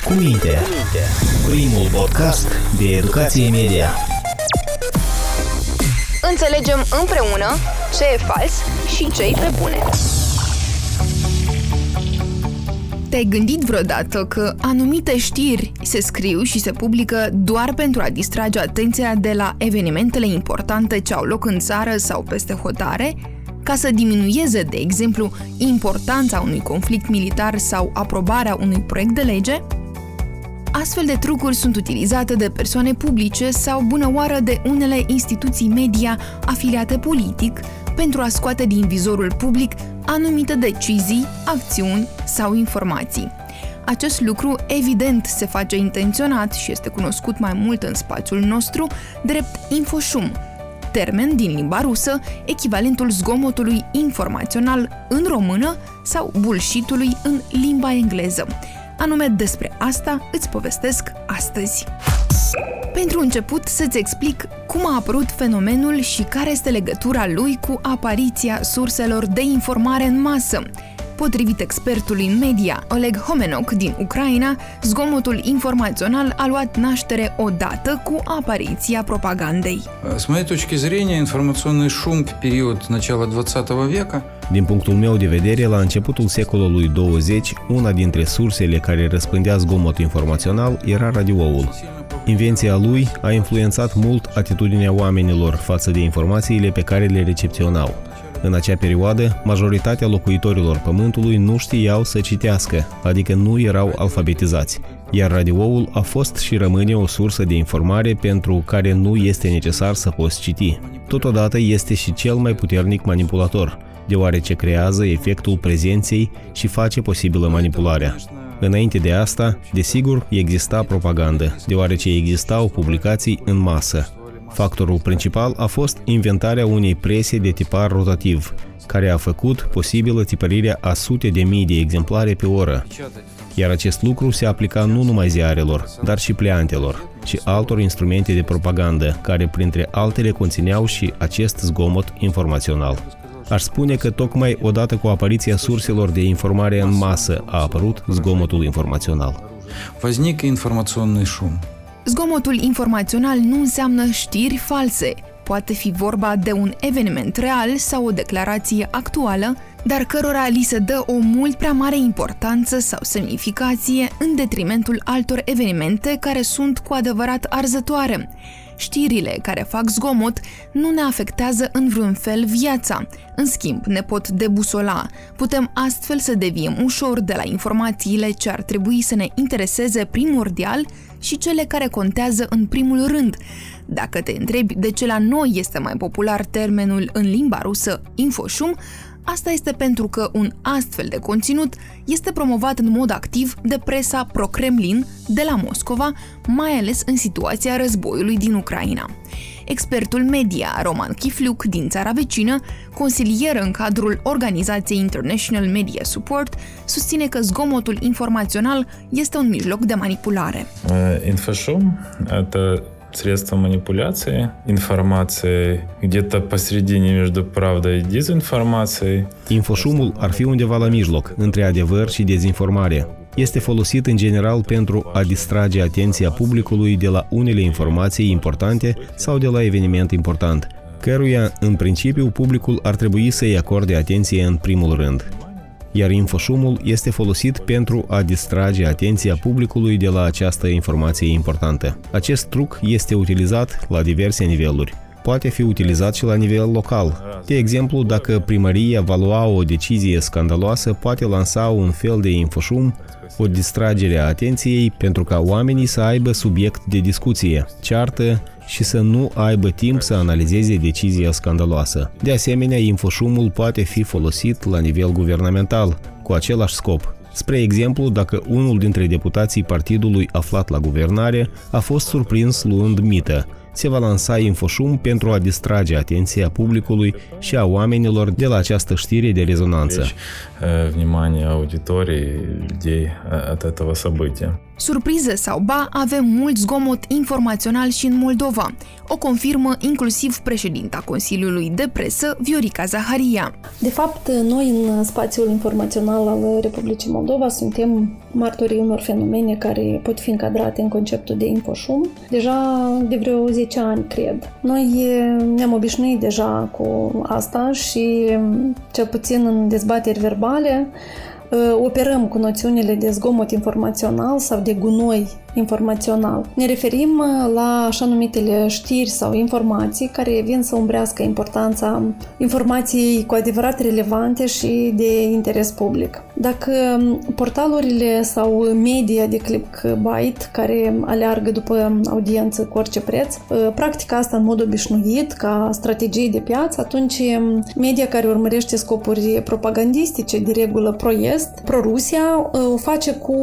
Cu minte. Primul podcast de educație media. Înțelegem împreună ce e fals și ce e pe bune. Te-ai gândit vreodată că anumite știri se scriu și se publică doar pentru a distrage atenția de la evenimentele importante ce au loc în țară sau peste hotare? Ca să diminueze, de exemplu, importanța unui conflict militar sau aprobarea unui proiect de lege? Astfel de trucuri sunt utilizate de persoane publice sau bună oară de unele instituții media afiliate politic pentru a scoate din vizorul public anumite decizii, acțiuni sau informații. Acest lucru evident se face intenționat și este cunoscut mai mult în spațiul nostru drept infoșum, termen din limba rusă, echivalentul zgomotului informațional în română sau bullshitului în limba engleză. Anume despre asta îți povestesc astăzi. Pentru început să-ți explic cum a apărut fenomenul și care este legătura lui cu apariția surselor de informare în masă, Potrivit expertului în media Oleg Homenok din Ucraina, zgomotul informațional a luat naștere odată cu apariția propagandei. С моей точки зрения, информационный шум в период начала 20 века din punctul meu de vedere, la începutul secolului 20, una dintre sursele care răspândea zgomot informațional era radioul. Invenția lui a influențat mult atitudinea oamenilor față de informațiile pe care le recepționau. În acea perioadă, majoritatea locuitorilor Pământului nu știau să citească, adică nu erau alfabetizați, iar radioul a fost și rămâne o sursă de informare pentru care nu este necesar să poți citi. Totodată este și cel mai puternic manipulator, deoarece creează efectul prezenței și face posibilă manipularea. Înainte de asta, desigur, exista propagandă, deoarece existau publicații în masă, Factorul principal a fost inventarea unei prese de tipar rotativ, care a făcut posibilă tipărirea a sute de mii de exemplare pe oră. Iar acest lucru se aplica nu numai ziarelor, dar și pleantelor și altor instrumente de propagandă, care printre altele conțineau și acest zgomot informațional. Aș spune că tocmai odată cu apariția surselor de informare în masă a apărut zgomotul informațional. Возник информационный шум. Zgomotul informațional nu înseamnă știri false. Poate fi vorba de un eveniment real sau o declarație actuală, dar cărora li se dă o mult prea mare importanță sau semnificație în detrimentul altor evenimente care sunt cu adevărat arzătoare. Știrile care fac zgomot nu ne afectează în vreun fel viața. În schimb, ne pot debusola. Putem astfel să deviem ușor de la informațiile ce ar trebui să ne intereseze primordial și cele care contează în primul rând. Dacă te întrebi de ce la noi este mai popular termenul în limba rusă infoșum, Asta este pentru că un astfel de conținut este promovat în mod activ de presa pro-Kremlin de la Moscova, mai ales în situația războiului din Ucraina Expertul media Roman Kifliuk din țara vecină, consilier în cadrul organizației International Media Support, susține că zgomotul informațional este un mijloc de manipulare. Инфошум – это средства манипуляции информацией, где-то посередине между правдой и дезинформацией. Infoșumul ar fi undeva la mijloc, între adevăr și dezinformare. Este folosit în general pentru a distrage atenția publicului de la unele informații importante sau de la eveniment important, căruia, în principiu, publicul ar trebui să-i acorde atenție în primul rând iar infoșumul este folosit pentru a distrage atenția publicului de la această informație importantă. Acest truc este utilizat la diverse niveluri. Poate fi utilizat și la nivel local. De exemplu, dacă primăria va lua o decizie scandaloasă, poate lansa un fel de infoșum o distragere a atenției pentru ca oamenii să aibă subiect de discuție, ceartă și să nu aibă timp să analizeze decizia scandaloasă. De asemenea, infoșumul poate fi folosit la nivel guvernamental, cu același scop. Spre exemplu, dacă unul dintre deputații partidului aflat la guvernare a fost surprins luând mită, se va lansa InfoShum pentru a distrage atenția publicului și a oamenilor de la această știre de rezonanță. Внимание аудитории, людей от этого события. Surpriză sau ba, avem mult zgomot informațional și în Moldova. O confirmă inclusiv președinta Consiliului de Presă, Viorica Zaharia. De fapt, noi în spațiul informațional al Republicii Moldova suntem martorii unor fenomene care pot fi încadrate în conceptul de infoșum deja de vreo 10 ani, cred. Noi ne-am obișnuit deja cu asta și, cel puțin în dezbateri verbale, operăm cu noțiunile de zgomot informațional sau de gunoi informațional. Ne referim uh, la așa numitele știri sau informații care vin să umbrească importanța informației cu adevărat relevante și de interes public. Dacă um, portalurile sau media de clickbait care aleargă după audiență cu orice preț, uh, practica asta în mod obișnuit ca strategie de piață, atunci um, media care urmărește scopuri propagandistice, de regulă pro-est, pro-Rusia, uh, o face cu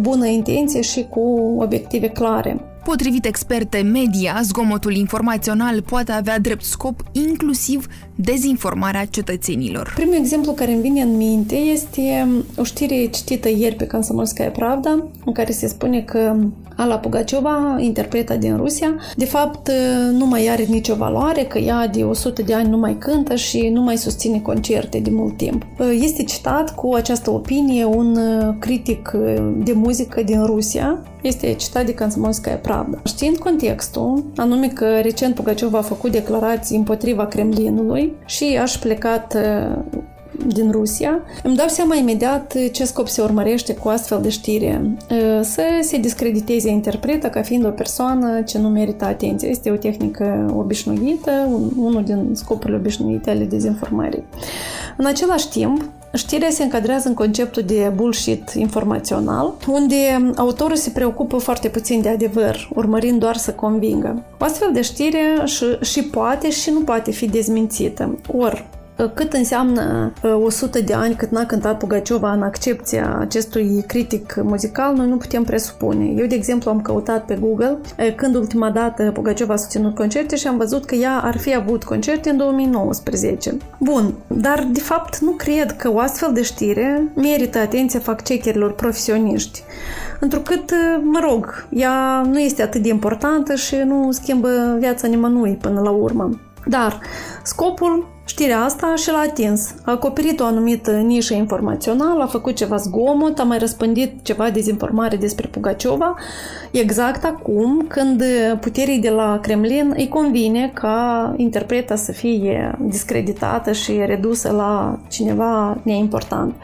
bună intenție și cu obiective clare. Potrivit experte media, zgomotul informațional poate avea drept scop inclusiv dezinformarea cetățenilor. Primul exemplu care îmi vine în minte este o știre citită ieri pe Kansamolskaya Pravda, în care se spune că Ala Pugaciova, interpreta din Rusia, de fapt nu mai are nicio valoare, că ea de 100 de ani nu mai cântă și nu mai susține concerte de mult timp. Este citat cu această opinie un critic de muzică din Rusia, este citat de Kansamolskaya Pravda. Știind contextul, anume că recent Pugaciova a făcut declarații împotriva Kremlinului și aș plecat din Rusia, îmi dau seama imediat ce scop se urmărește cu astfel de știre. Să se discrediteze interpreta ca fiind o persoană ce nu merită atenție. Este o tehnică obișnuită, unul din scopurile obișnuite ale dezinformării. În același timp, Știrea se încadrează în conceptul de bullshit informațional, unde autorul se preocupă foarte puțin de adevăr, urmărind doar să convingă. O astfel de știre și, și poate și nu poate fi dezmințită. Ori, cât înseamnă 100 de ani cât n-a cântat Pugaciova în accepția acestui critic muzical, noi nu putem presupune. Eu, de exemplu, am căutat pe Google când ultima dată Pugaciova a susținut concerte și am văzut că ea ar fi avut concerte în 2019. Bun, dar de fapt nu cred că o astfel de știre merită atenția fact-checkerilor profesioniști. Întrucât, mă rog, ea nu este atât de importantă și nu schimbă viața nimănui până la urmă. Dar scopul Știrea asta și l-a atins. A acoperit o anumită nișă informațională, a făcut ceva zgomot, a mai răspândit ceva dezinformare despre Pugaciova, exact acum când puterii de la Kremlin îi convine ca interpreta să fie discreditată și redusă la cineva neimportant.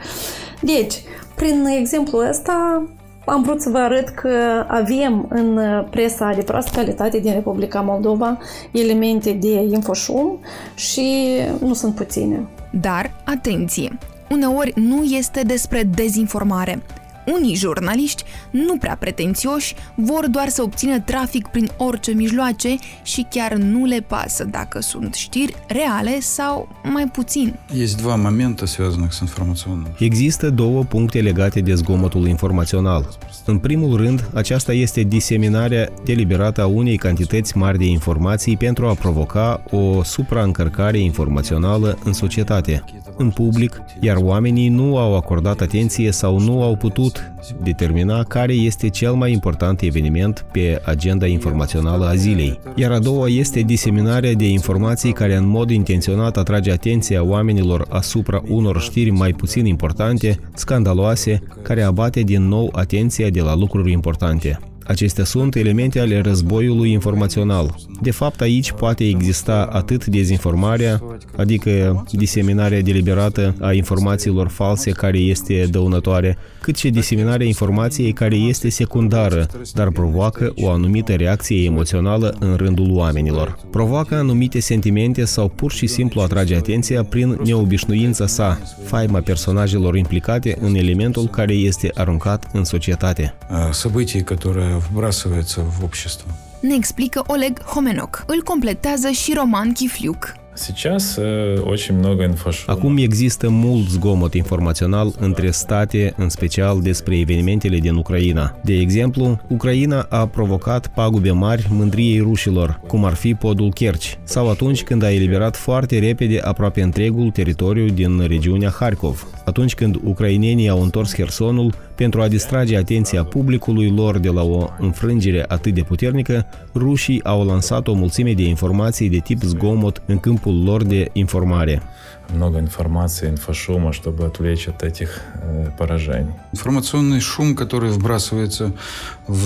Deci, prin exemplul ăsta, am vrut să vă arăt că avem în presa de proastă calitate din Republica Moldova elemente de infoșum și nu sunt puține. Dar, atenție! Uneori nu este despre dezinformare. Unii jurnaliști, nu prea pretențioși, vor doar să obțină trafic prin orice mijloace și chiar nu le pasă dacă sunt știri reale sau mai puțin. Există două puncte legate de zgomotul informațional. În primul rând, aceasta este diseminarea deliberată a unei cantități mari de informații pentru a provoca o supraîncărcare informațională în societate, în public, iar oamenii nu au acordat atenție sau nu au putut determina care este cel mai important eveniment pe agenda informațională a zilei. Iar a doua este diseminarea de informații care în mod intenționat atrage atenția oamenilor asupra unor știri mai puțin importante, scandaloase, care abate din nou atenția de la lucruri importante. Acestea sunt elemente ale războiului informațional. De fapt, aici poate exista atât dezinformarea, adică diseminarea deliberată a informațiilor false care este dăunătoare, cât și diseminarea informației care este secundară, dar provoacă o anumită reacție emoțională în rândul oamenilor. Provoacă anumite sentimente sau pur și simplu atrage atenția prin neobișnuința sa, faima personajelor implicate în elementul care este aruncat în societate. Событий, которые вбрасывается в общество. Ne explică Oleg Homenok. Îl completează și Roman Chifliuc. Сейчас э, очень много инфошума. Acum există mult zgomot informațional între state, în special despre evenimentele din Ucraina. De exemplu, Ucraina a provocat pagube mari mândriei rușilor, cum ar fi podul Kerch, sau atunci când a eliberat foarte repede aproape întregul teritoriu din regiunea Harkov, atunci când ucrainenii au întors Hersonul pentru a distrage atenția publicului lor de la o înfrângere atât de puternică, rușii au lansat o mulțime de informații de tip zgomot în câmpul lor de informare. Много информации, инфошума, чтобы отвлечь от этих э, поражений. Информационный шум, который вбрасывается в...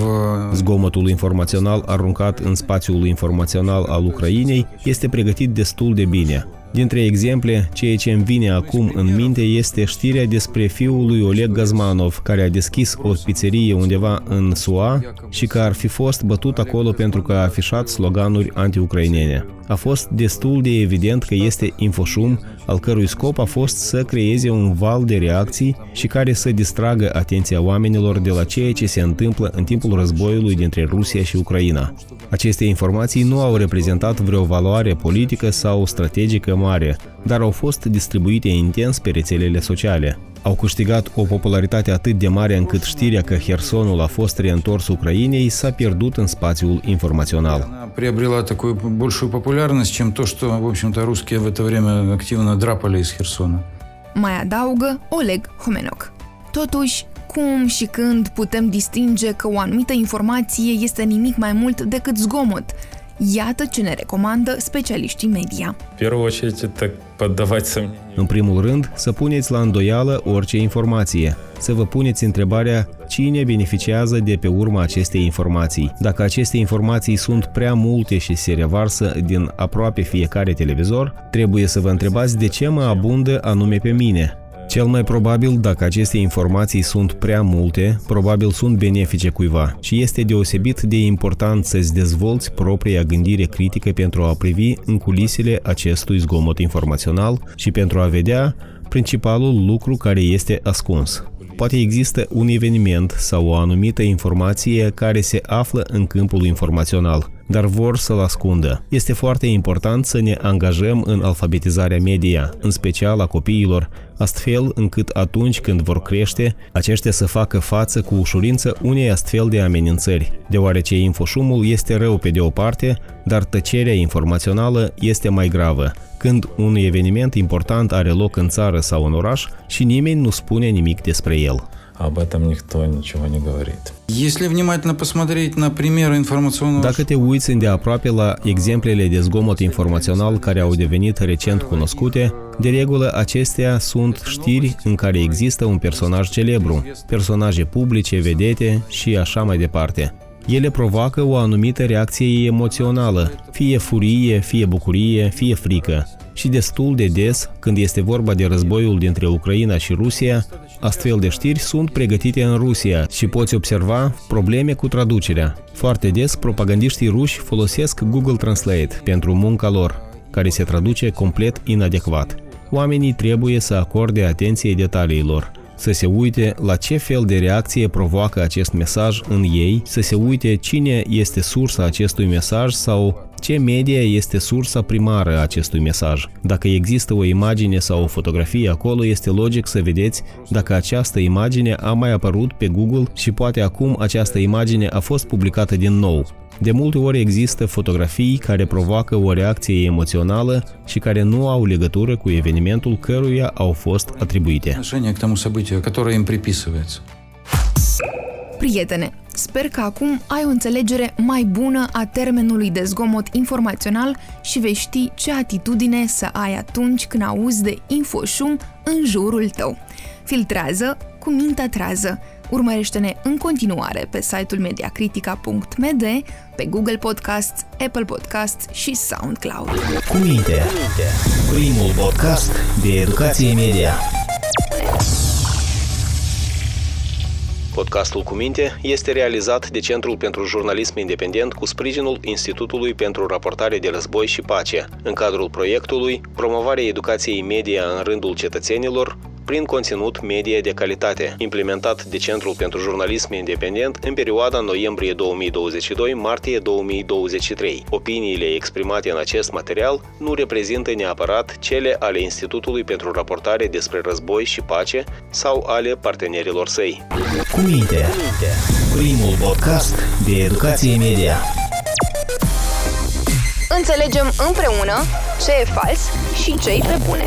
Zgomotul informațional aruncat în spațiul informațional al Ucrainei este pregătit destul de bine. Dintre exemple, ceea ce îmi vine acum în minte este știrea despre fiul lui Oleg Gazmanov, care a deschis o pizzerie undeva în SUA și că ar fi fost bătut acolo pentru că a afișat sloganuri anti-ucrainene. A fost destul de evident că este infoșum, al cărui scop a fost să creeze un val de reacții și care să distragă atenția oamenilor de la ceea ce se întâmplă în timpul războiului dintre Rusia și Ucraina. Aceste informații nu au reprezentat vreo valoare politică sau strategică mare, dar au fost distribuite intens pe rețelele sociale Au câștigat o popularitate atât de mare încât știrea că Hersonul a fost reîntors Ucrainei s-a pierdut în spațiul informațional. Она приобрела такую большую популярность, чем то, что, в общем-то, русские в это время активно драпали из Херсона. Mai adaugă Oleg Homenok. Totuși, cum și când putem distinge că o anumită informație este nimic mai mult decât zgomot? Iată ce ne recomandă specialiștii media. În primul rând, să puneți la îndoială orice informație. Să vă puneți întrebarea cine beneficiază de pe urma acestei informații. Dacă aceste informații sunt prea multe și se revarsă din aproape fiecare televizor, trebuie să vă întrebați de ce mă abundă anume pe mine cel mai probabil, dacă aceste informații sunt prea multe, probabil sunt benefice cuiva și este deosebit de important să-ți dezvolți propria gândire critică pentru a privi în culisele acestui zgomot informațional și pentru a vedea principalul lucru care este ascuns. Poate există un eveniment sau o anumită informație care se află în câmpul informațional, dar vor să-l ascundă. Este foarte important să ne angajăm în alfabetizarea media, în special a copiilor, astfel încât atunci când vor crește, aceștia să facă față cu ușurință unei astfel de amenințări, deoarece infoșumul este rău pe de o parte, dar tăcerea informațională este mai gravă, când un eveniment important are loc în țară sau în oraș și nimeni nu spune nimic despre el Об этом никто ничего не говорит. Если внимательно посмотреть на примеры информационного Dacă te uiți îndeaproape la exemplele de zgomot informațional care au devenit recent cunoscute, de regulă acestea sunt știri în care există un personaj celebru, personaje publice, vedete și așa mai departe. Ele provoacă o anumită reacție emoțională, fie furie, fie bucurie, fie frică. Și destul de des, când este vorba de războiul dintre Ucraina și Rusia, astfel de știri sunt pregătite în Rusia și poți observa probleme cu traducerea. Foarte des, propagandiștii ruși folosesc Google Translate pentru munca lor, care se traduce complet inadecvat. Oamenii trebuie să acorde atenție detaliilor, să se uite la ce fel de reacție provoacă acest mesaj în ei, să se uite cine este sursa acestui mesaj sau ce media este sursa primară a acestui mesaj? Dacă există o imagine sau o fotografie acolo, este logic să vedeți dacă această imagine a mai apărut pe Google și poate acum această imagine a fost publicată din nou. De multe ori există fotografii care provoacă o reacție emoțională și care nu au legătură cu evenimentul căruia au fost atribuite. Prietene, sper că acum ai o înțelegere mai bună a termenului de zgomot informațional și vei ști ce atitudine să ai atunci când auzi de infoșum în jurul tău. Filtrează cu mintea trează. Urmărește-ne în continuare pe site-ul mediacritica.md, pe Google Podcasts, Apple Podcasts și SoundCloud. Cu minte. Primul podcast de educație media. Podcastul cu minte este realizat de Centrul pentru Jurnalism Independent cu sprijinul Institutului pentru Raportare de Război și Pace, în cadrul proiectului Promovarea educației media în rândul cetățenilor, prin conținut medie de calitate, implementat de Centrul pentru Jurnalism Independent în perioada noiembrie 2022-martie 2023. Opiniile exprimate în acest material nu reprezintă neapărat cele ale Institutului pentru Raportare despre Război și Pace sau ale partenerilor săi. Cu minte, primul podcast de educație media. Înțelegem împreună ce e fals și ce îi prepune.